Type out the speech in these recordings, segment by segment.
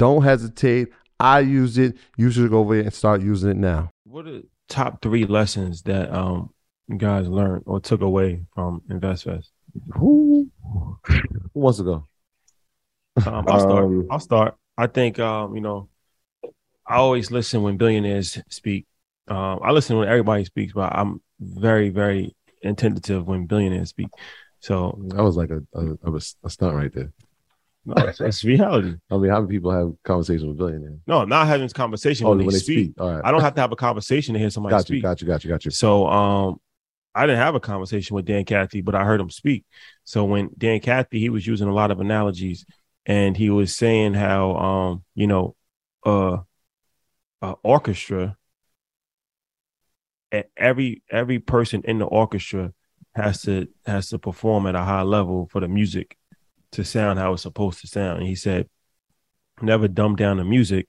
don't hesitate. I use it. You should go over there and start using it now. What are the top three lessons that um guys learned or took away from InvestFest? Who, who wants to go? Um, I'll start. Um, I'll start. I think um, you know, I always listen when billionaires speak. Um, I listen when everybody speaks, but I'm very, very attentive when billionaires speak. So That was like a a, a, a stunt right there. No, that's, that's reality. I mean, how many people have conversations with billionaires? No, I'm not having this conversation Oh, when, they, speak. All right. I don't have to have a conversation to hear somebody got you, speak. got you, got you, got you. So um I didn't have a conversation with Dan Cathy, but I heard him speak. So when Dan Cathy, he was using a lot of analogies and he was saying how um, you know, uh uh orchestra every every person in the orchestra has to has to perform at a high level for the music to sound how it's supposed to sound. And he said, never dumb down the music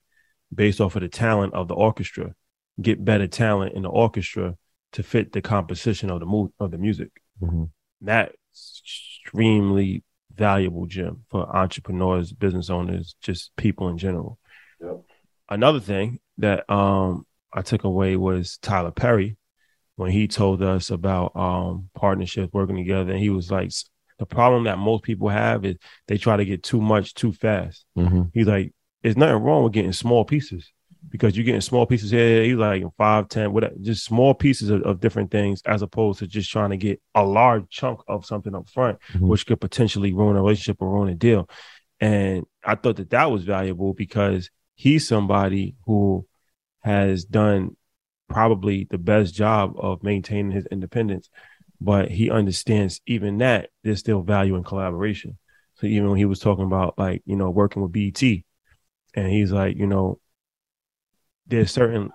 based off of the talent of the orchestra. Get better talent in the orchestra to fit the composition of the mood of the music. Mhm. That's extremely valuable, Jim, for entrepreneurs, business owners, just people in general. Yep. Another thing that um I took away was Tyler Perry when he told us about um partnerships working together. And he was like, the problem that most people have is they try to get too much too fast. Mhm. He's like, there's nothing wrong with getting small pieces because you're getting small pieces here. He's like five, ten, whatever, just small pieces of, of different things as opposed to just trying to get a large chunk of something up front, Mhm. which could potentially ruin a relationship or ruin a deal. And I thought that that was valuable because he's somebody who has done probably the best job of maintaining his independence, but he understands even that there's still value in collaboration. So even when he was talking about like, you know, working with BT, and he's like, you know, there's certain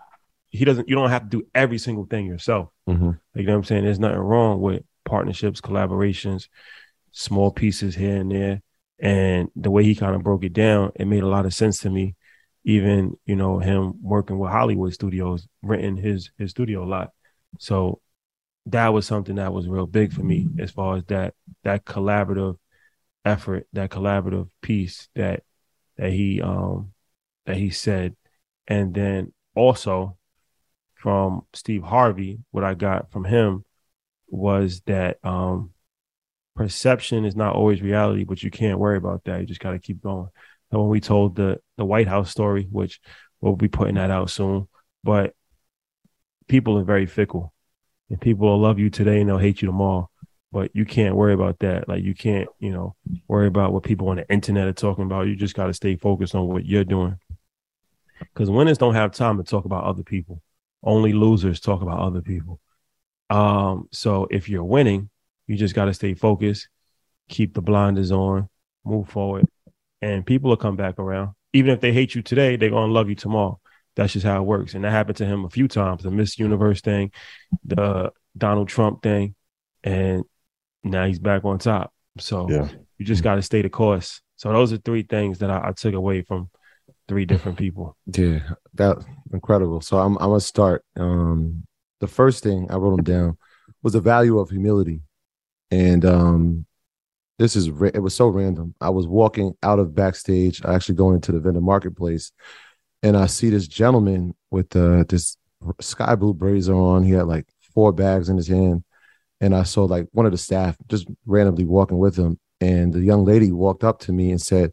he doesn't you don't have to do every single thing yourself. Mhm. Like, you know what I'm saying? There's nothing wrong with partnerships, collaborations, small pieces here and there. And the way he kind of broke it down, it made a lot of sense to me. Even, you know, him working with Hollywood studios, renting his his studio a lot. So that was something that was real big for me as far as that that collaborative effort, that collaborative piece that that he um that he said. And then also from Steve Harvey, what I got from him was that um perception is not always reality, but you can't worry about that. You just gotta keep going. And when we told the the White House story, which we'll be putting that out soon, but people are very fickle. And people will love you today and they'll hate you tomorrow. But you can't worry about that. Like you can't, you know, worry about what people on the internet are talking about. You just got to stay focused on what you're doing. Because winners don't have time to talk about other people. Only losers talk about other people. Um, so if you're winning, you just got to stay focused, keep the blinders on, move forward, and people will come back around. Even if they hate you today, they're gonna love you tomorrow. That's just how it works. And that happened to him a few times. The Miss Universe thing, the Donald Trump thing, and now he's back on top. So Yeah. you just got to stay the course. So those are three things that I, I took away from three different people. Yeah, that incredible. So I'm I'm gonna start. Um, the first thing I wrote them down was the value of humility, and um, this is it was so random. I was walking out of backstage, actually going into the vendor marketplace, and I see this gentleman with uh, this sky blue blazer on. He had like four bags in his hand, and I saw like one of the staff just randomly walking with him, and the young lady walked up to me and said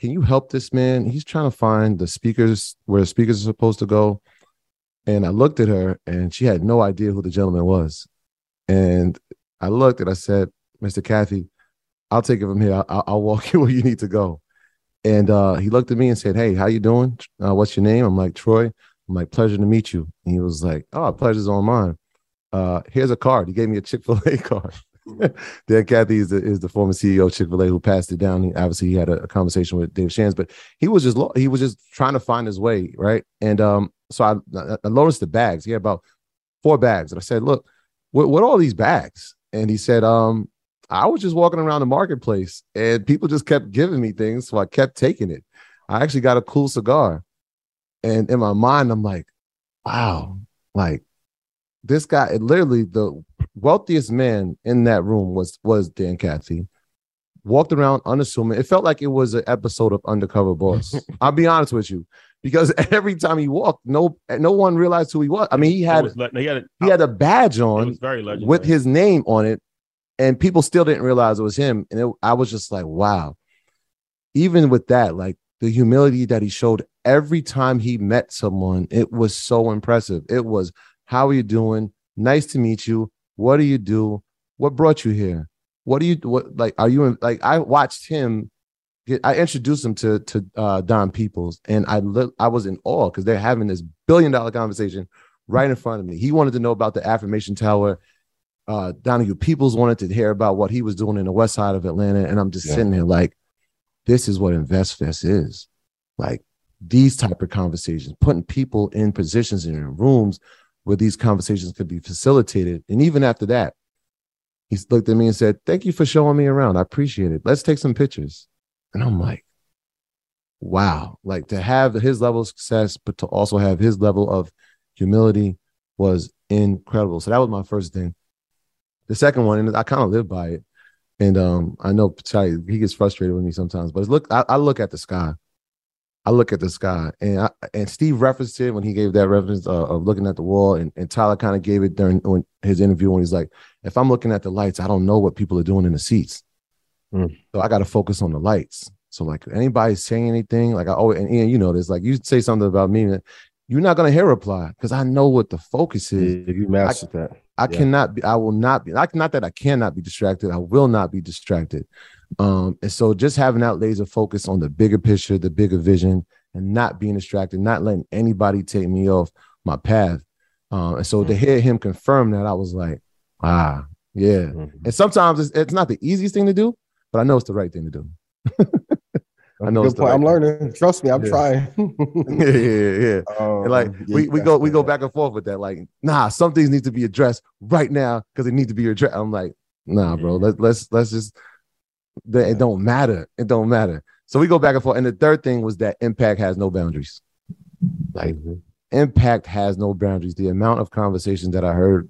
can you help this man? He's trying to find the speakers where the speakers are supposed to go. And I looked at her and she had no idea who the gentleman was. And I looked and I said, Mr. Cathy, I'll take it from here. I'll, I'll walk you where you need to go. And uh, he looked at me and said, Hey, how you doing? Uh, what's your name? I'm like, Troy. I'm like, pleasure to meet you. And he was like, Oh, pleasure's on mine. Uh, here's a card. He gave me a Chick-fil-A card. Dan Cathy is the, is the former CEO of Chick Fil A who passed it down. He, obviously, he had a, a conversation with Dave Shands, but he was just he was just trying to find his way, right? And um, so I, I I noticed the bags. He had about four bags, and I said, "Look, what what are all these bags?" And he said, "Um, I was just walking around the marketplace, and people just kept giving me things, so I kept taking it. I actually got a cool cigar, and in my mind, I'm like, wow, like." This guy, it literally the wealthiest man in that room was was Dan Cathy. Walked around unassuming. It felt like it was an episode of Undercover Boss. I'll be honest with you, because every time he walked, no no one realized who he was. I mean, he had was he had a, he had a badge on very legendary. with his name on it, and people still didn't realize it was him. And it, I was just like, wow. Even with that, like the humility that he showed every time he met someone, it was so impressive. It was, how are you doing? Nice to meet you. What do you do? What brought you here? What do you what like? Are you in, like? I watched him. Get, I introduced him to to uh, Don Peebles, and I li- I was in awe because they're having this billion dollar conversation right in front of me. He wanted to know about the affirmation tower uh Donahue Peebles wanted to hear about what he was doing in the west side of Atlanta. And I'm just Yeah. sitting there like, this is what InvestFest is. Like these type of conversations, putting people in positions and in rooms where these conversations could be facilitated. And even after that, he looked at me and said, Thank you for showing me around. I appreciate it. Let's take some pictures. And I'm like, wow. Like to have his level of success, but to also have his level of humility was incredible. So that was my first thing. The second one, and I kind of live by it. And um, I know Chai, he gets frustrated with me sometimes, but it's look, I, I look at the sky. I look at the sky, and I, and Steve referenced it when he gave that reference uh, of looking at the wall, and, and Tyler kind of gave it during when, his interview when he's like, "If I'm looking at the lights, I don't know what people are doing in the seats, Mm. so I got to focus on the lights." So like anybody saying anything, like I always and Ian, you know this, like you say something about me, you're not gonna hear a reply because I know what the focus is. Yeah, you mastered that. I Yeah. cannot be, I will not be, like, not that I cannot be distracted. I will not be distracted. Um, and so just having that laser focus on the bigger picture, the bigger vision, and not being distracted, not letting anybody take me off my path. Um, and so to hear him confirm that, I was like, ah, yeah. Mhm. And sometimes it's, it's not the easiest thing to do, but I know it's the right thing to do. I know Good point. I'm learning. Trust me, I'm Yeah. trying. yeah, yeah, yeah. Um, And like yeah, we, we go we go back and forth with that. Like, nah, some things need to be addressed right now because they need to be addressed. I'm like, nah, bro. Let's let's let's just it don't matter. It don't matter. So we go back and forth. And the third thing was that impact has no boundaries. Like Mhm. impact has no boundaries. The amount of conversations that I heard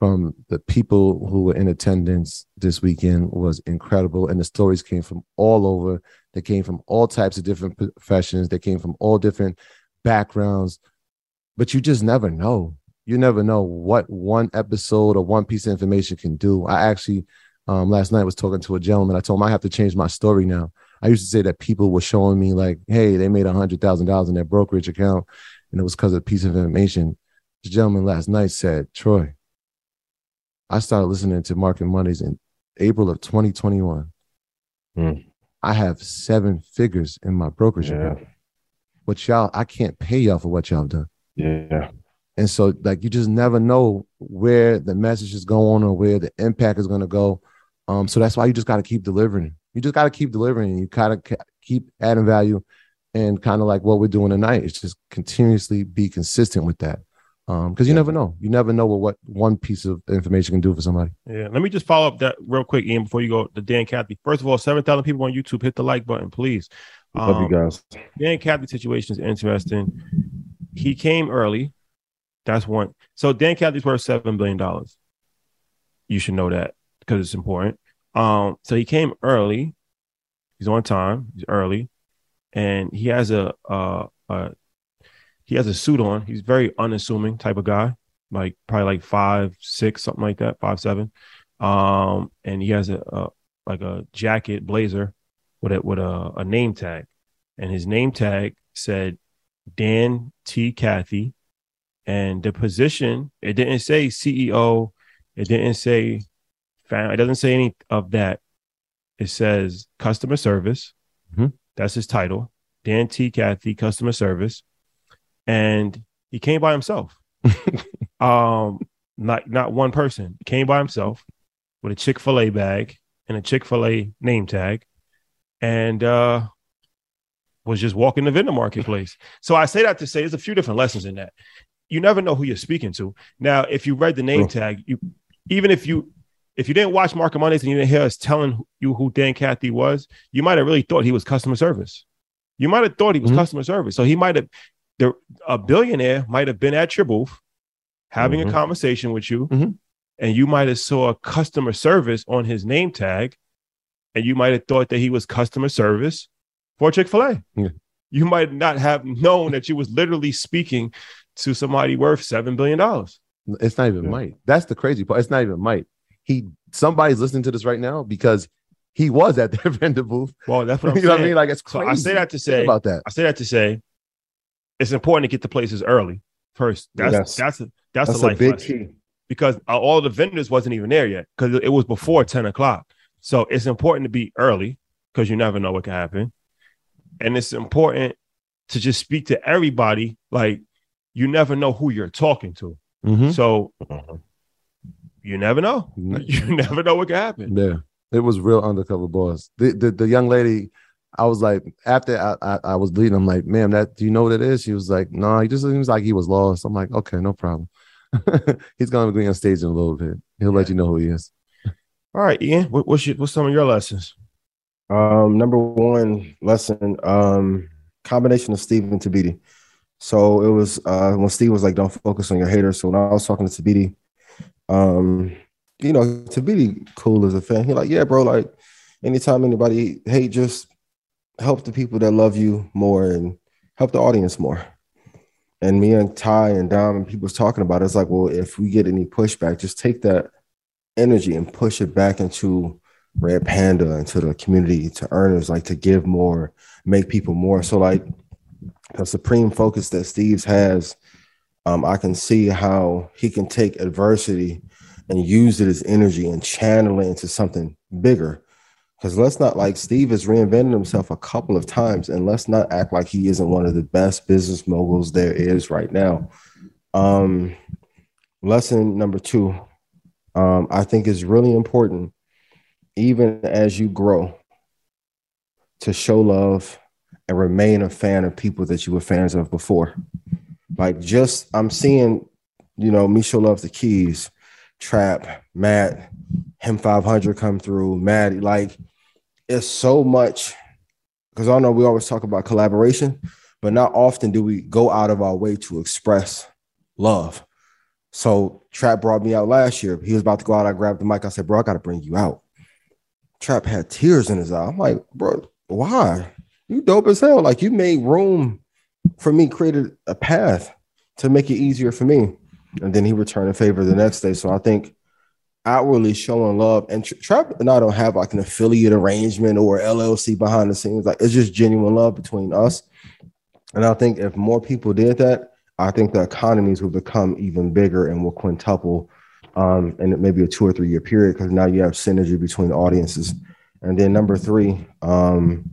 from the people who were in attendance this weekend was incredible. And the stories came from all over. They came from all types of different professions. They came from all different backgrounds. But you just never know. You never know what one episode or one piece of information can do. I actually um, last night was talking to a gentleman. I told him I have to change my story now. I used to say that people were showing me like, hey, they made a hundred thousand dollars in their brokerage account, and it was because of a piece of information. This gentleman last night said, Troy, I started listening to Market Mondays in April of 2021. Hmm. I have seven figures in my brokerage Yeah. account. But y'all, I can't pay y'all for what y'all done. Yeah. And so, like, you just never know where the message is going or where the impact is going to go. Um, so that's why you just got to keep delivering. You just got to keep delivering. You got to keep adding value. and kind of like what we're doing tonight. It's just continuously be consistent with that. Um, because you never know. You never know what, what one piece of information can do for somebody. Yeah, let me just follow up that real quick, Ian, before you go to Dan Cathy. First of all, 7,000 people on YouTube, hit the like button, please. Love you Um, guys. Dan Cathy situation is interesting. He came early. That's one. So Dan Cathy's worth $7 billion. You should know that because it's important. Um, so he came early. He's on time. He's early. And he has a, uh, uh, he has a suit on. He's very unassuming type of guy, like probably like five, six, something like that, five, seven. Um, and he has a, a like a jacket blazer with a with a, a name tag, and his name tag said Dan T. Cathy, and the position it didn't say CEO, it didn't say, fan, it doesn't say any of that. It says customer service. Mhm. That's his title, Dan T. Cathy, customer service, and he came by himself. um, not not one person He came by himself with a Chick Fil A bag and a Chick Fil A name tag, and uh, was just walking the vendor marketplace. So I say that to say there's a few different lessons in that. You never know who you're speaking to. Now, if you read the name True. tag, you even if you if you didn't watch Market Mondays and you didn't hear us telling you who Dan Cathy was, you might have really thought he was customer service. You might have thought he was Mhm. customer service. So he might have the a billionaire might have been at your booth having a Mhm. conversation with you, Mhm. and you might have saw customer service on his name tag, and you might have thought that he was customer service for Chick Fil A. Yeah. You might not have known that you was literally speaking to somebody worth seven billion dollars. It's not even Yeah. might. That's the crazy part. It's not even might. He somebody's listening to this right now because he was at their vendor booth. Well, that's what I'm you know what I mean? Like it's so crazy. I say that to Think say about that. I say that to say it's important to get to places early first. That's Yes. that's a, that's, That's a a life big lesson. key. because uh, all the vendors wasn't even there yet because it was before 10 o'clock. So it's important to be early because you never know what can happen. And it's important to just speak to everybody. Like you never know who you're talking to. Mhm. So Mhm. you never know. Mhm. You never know what can happen. Yeah, it was real undercover boss. The the, the young lady, I was like, after I, I, I was leaving, I'm like, ma'am, that do you know what it is? She was like, no, he just seems like he was lost. I'm like, okay, no problem. He's gonna be on stage in a little bit. He'll let you know who he is. All right, Ian, what, what's your, what's some of your lessons? Um, number one lesson, um, combination of Steve and Tabiti. So it was uh when Steve was like, "Don't focus on your haters." So when I was talking to Tabiti, um, you know, Tabiti cool as a fan. He like, "Yeah, bro. Like, anytime anybody hate, just help the people that love you more and help the audience more." And me and Ty and Dom and people was talking about it. It's like, well, if we get any pushback, just take that energy and push it back into Red Panda into the community to earners, like to give more, make people more. So like the supreme focus that Steve's has, um, I can see how he can take adversity and use it as energy and channel it into something bigger. Because let's not like Steve has reinvented himself a couple of times, and let's not act like he isn't one of the best business moguls there is right now. Um, lesson number two, um, I think is really important even as you grow, to show love and remain a fan of people that you were fans of before. Like just I'm seeing, you know, me show love the keys, trap, Matt, him 500 come through, Matt, like it's so much because I know we always talk about collaboration, but not often do we go out of our way to express love. So Trap brought me out last year. He was about to go out. I grabbed the mic. I said, bro, I got to bring you out. Trap had tears in his eye. I'm like, bro, why? You dope as hell. Like you made room for me, created a path to make it easier for me. And then he returned a favor the next day. So I think outwardly showing love and Tra- Trap and I don't have like an affiliate arrangement or LLC behind the scenes. Like it's just genuine love between us. And I think if more people did that, I think the economies will become even bigger and will quintuple um, in maybe a two or three year period because now you have synergy between audiences. And then number three, um,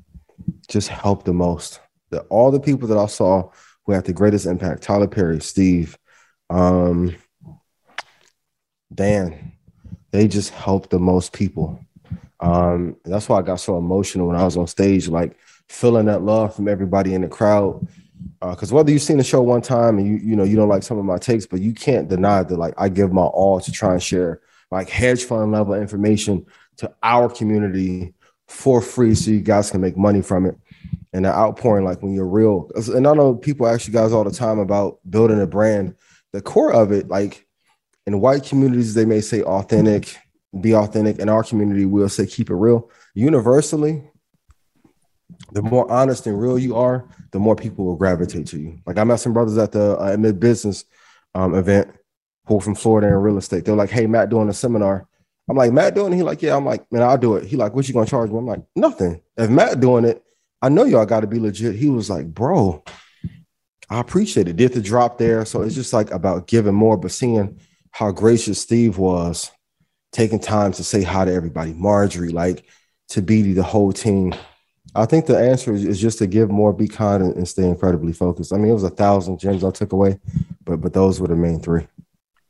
just help the most. The, all the people that I saw who had the greatest impact Tyler Perry, Steve, um, Dan, they just help the most people. Um, that's why I got so emotional when I was on stage, like feeling that love from everybody in the crowd. Because uh, whether you've seen the show one time and you you know you don't like some of my takes, but you can't deny that like I give my all to try and share like hedge fund level information to our community for free, so you guys can make money from it. And the outpouring, like when you're real, and I know people ask you guys all the time about building a brand. The core of it, like in white communities, they may say authentic, be authentic. In our community, we'll say keep it real. Universally, the more honest and real you are, the more people will gravitate to you. Like I met some brothers at the uh, mid business um, event who from Florida in real estate. They're like, "Hey, Matt, doing a seminar." I'm like, "Matt doing it?" He like, "Yeah." I'm like, "Man, I'll do it." He like, "What you gonna charge me?" I'm like, "Nothing." If Matt doing it, I know y'all got to be legit. He was like, "Bro, I appreciate it." Did the drop there, so it's just like about giving more, but seeing how gracious Steve was, taking time to say hi to everybody, Marjorie, like to Beatty, the whole team. I think the answer is, just to give more, be kind, and, and, stay incredibly focused. I mean, it was a thousand gems I took away, but but those were the main three.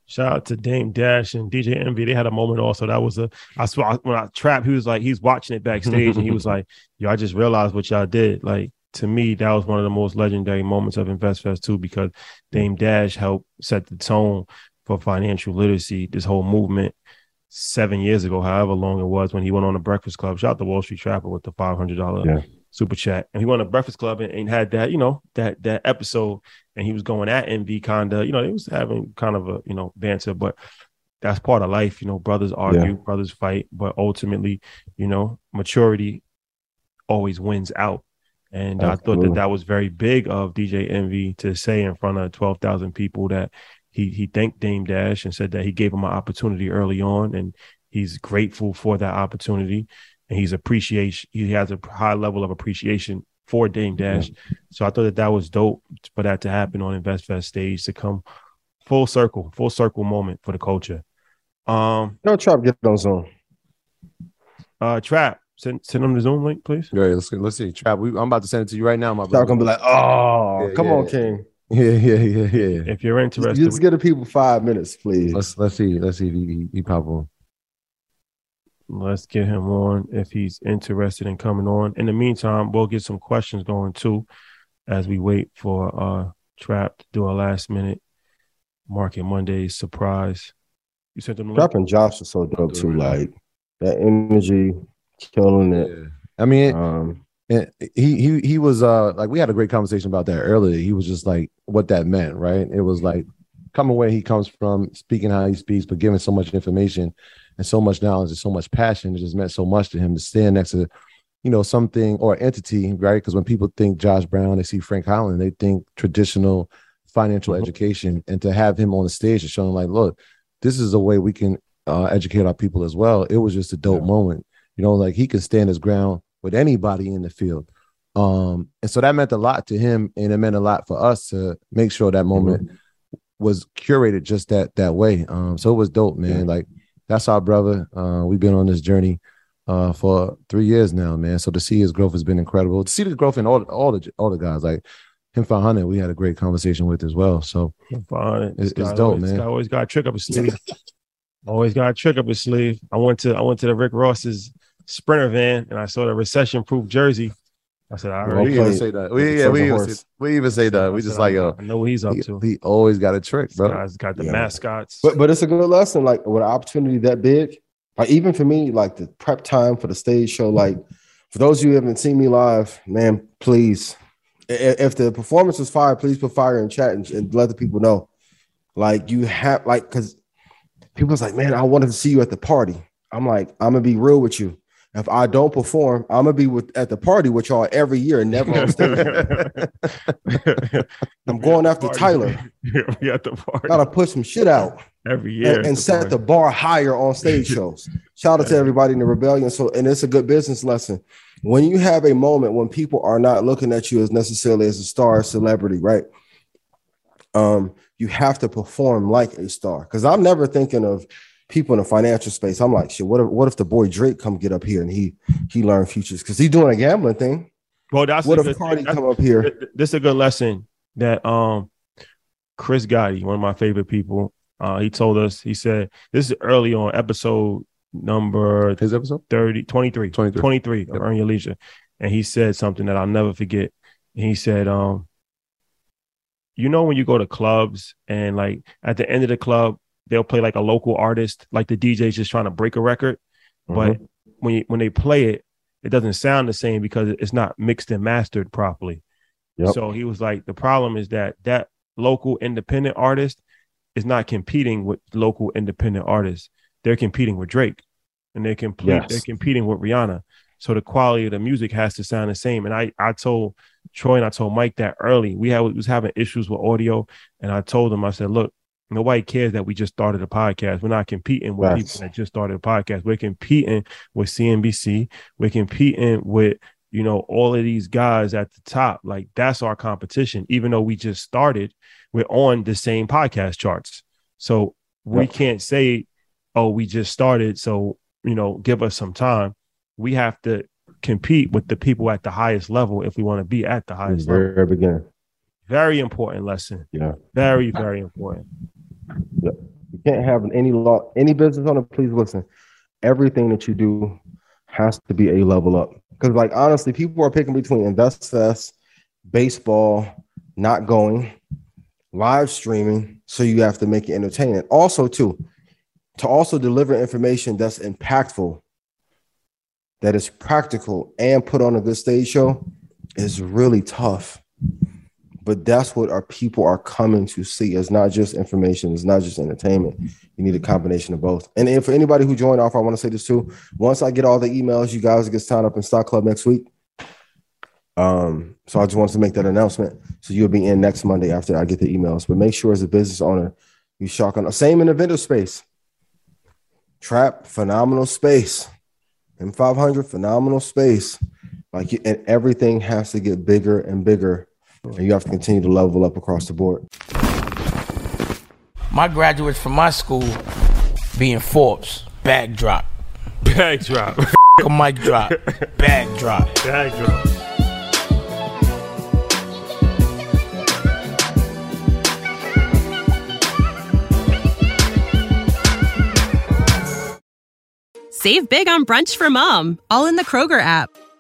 Shout out to Dame Dash and DJ Envy. They had a moment also. That was a I saw when I trap. He was like he's watching it backstage and he was like, "Yo, I just realized what y'all did." Like to me, that was one of the most legendary moments of InvestFest too, because Dame Dash helped set the tone for financial literacy. This whole movement seven years ago, however long it was, when he went on the Breakfast Club. Shout out to Wall Street Trapper with the five hundred dollar yeah. super chat, and he went on the Breakfast Club and, and, had that, you know, that that episode, and he was going at Envy, kinda, you know, they was having kind of a you know banter, but that's part of life, you know. Brothers argue, yeah. brothers fight, but ultimately, you know, maturity always wins out. And Absolutely. I thought that that was very big of DJ Envy to say in front of twelve thousand people that he he thanked Dame Dash and said that he gave him an opportunity early on, and he's grateful for that opportunity, and he's appreciation. He has a high level of appreciation for Dame Dash. Yeah. So I thought that that was dope for that to happen on InvestFest stage to come full circle, full circle moment for the culture. Um, no trap, get those on Zoom. Uh, trap, send send them the Zoom link, please. Yeah, let's let's see. Trap, we, I'm about to send it to you right now, my brother. gonna be like, oh, yeah, come yeah. on, King. Yeah, yeah, yeah, yeah. If you're interested, just give the people five minutes, please. Let's let's see, let's see if he, he pop on. Let's get him on if he's interested in coming on. In the meantime, we'll get some questions going too, as we wait for uh Trap to do a last minute Market Monday surprise. You sent them. Trap and Josh are so dope too. Like that energy, killing it. Yeah. I mean, um, and he he he was uh like we had a great conversation about that earlier. He was just like what that meant, right? It was like coming where he comes from, speaking how he speaks, but giving so much information and so much knowledge and so much passion. It just meant so much to him to stand next to, you know, something or entity, right? Because when people think Josh Brown, they see Frank Holland, they think traditional financial mm-hmm. education, and to have him on the stage and showing like, look, this is a way we can uh, educate our people as well. It was just a dope yeah. moment, you know, like he can stand his ground with anybody in the field. Um, and so that meant a lot to him, and it meant a lot for us to make sure that moment mm-hmm. was curated just that that way. Um, so it was dope, man. Yeah. Like that's our brother. Uh, we've been on this journey uh, for three years now, man. So to see his growth has been incredible. To see the growth in all all the all the guys, like him, Fahana, we had a great conversation with as well. So it's, it's dope, always, man. always got a trick up his sleeve. always got a trick up his sleeve. I went to I went to the Rick Ross's Sprinter van and I saw the recession proof jersey. I said, I already we even say that. We, yeah, we even, say, we even say that. We just like, yo, uh, I know what he's up he, to. He always got a trick, bro. He's got the yeah. mascots. But but it's a good lesson. Like with an opportunity that big, like even for me, like the prep time for the stage show, like for those of you who haven't seen me live, man, please, if the performance was fire, please put fire in chat and, and let the people know. Like you have, like, because people's like, man, I wanted to see you at the party. I'm like, I'm gonna be real with you. If I don't perform, I'm gonna be with at the party with y'all every year and never on stage. I'm going after Tyler. Yeah, at the party. Gotta put some shit out every year and, and the set party. the bar higher on stage shows. Shout out to everybody in the rebellion. So, and it's a good business lesson. When you have a moment when people are not looking at you as necessarily as a star, celebrity, right? Um, you have to perform like a star. Because I'm never thinking of people in the financial space. I'm like, shit. What if what if the boy Drake come get up here and he he learn futures because he's doing a gambling thing. Well, that's what if good, Cardi come up here. This is a good lesson that um Chris Gotti, one of my favorite people, uh, he told us. He said this is early on episode number his episode 30 23 23, 23 yep. of Earn Your Leisure. and he said something that I'll never forget. He said, um, you know when you go to clubs and like at the end of the club they'll play like a local artist, like the DJ's just trying to break a record, mm-hmm. but when you, when they play it, it doesn't sound the same because it's not mixed and mastered properly. Yep. So he was like, the problem is that that local independent artist is not competing with local independent artists. They're competing with Drake, and they're complete. Yes. They're competing with Rihanna. So the quality of the music has to sound the same. And I I told Troy and I told Mike that early. We had was having issues with audio, and I told them I said, look, nobody cares that we just started a podcast. We're not competing with yes. people that just started a podcast. We're competing with CNBC. We're competing with you know all of these guys at the top. Like that's our competition. Even though we just started, we're on the same podcast charts. So we yep. can't say, oh, we just started. So you know, give us some time. We have to compete with the people at the highest level if we want to be at the highest very, level. Very. Very important lesson. Yeah. Very, very important. Yeah. You can't have any law, any business owner, please listen. Everything that you do has to be a level up. Because, like, honestly, people are picking between InvestFest, baseball, not going, live streaming. So you have to make it entertaining. Also, too, to also deliver information that's impactful, that is practical, and put on a good stage show is really tough but that's what our people are coming to see. It's not just information, it's not just entertainment. You need a combination of both. And, for anybody who joined off, I want to say this too. Once I get all the emails, you guys get signed up in Stock Club next week. Um, so I just wanted to make that announcement. So you'll be in next Monday after I get the emails. But make sure as a business owner, you shock on the same in the vendor space. Trap, phenomenal space. M500, phenomenal space. Like and everything has to get bigger and bigger you have to continue to level up across the board. My graduates from my school being Forbes, bag drop. Bag drop. a mic drop. Bag drop. Bag drop. Save big on brunch for mom, all in the Kroger app.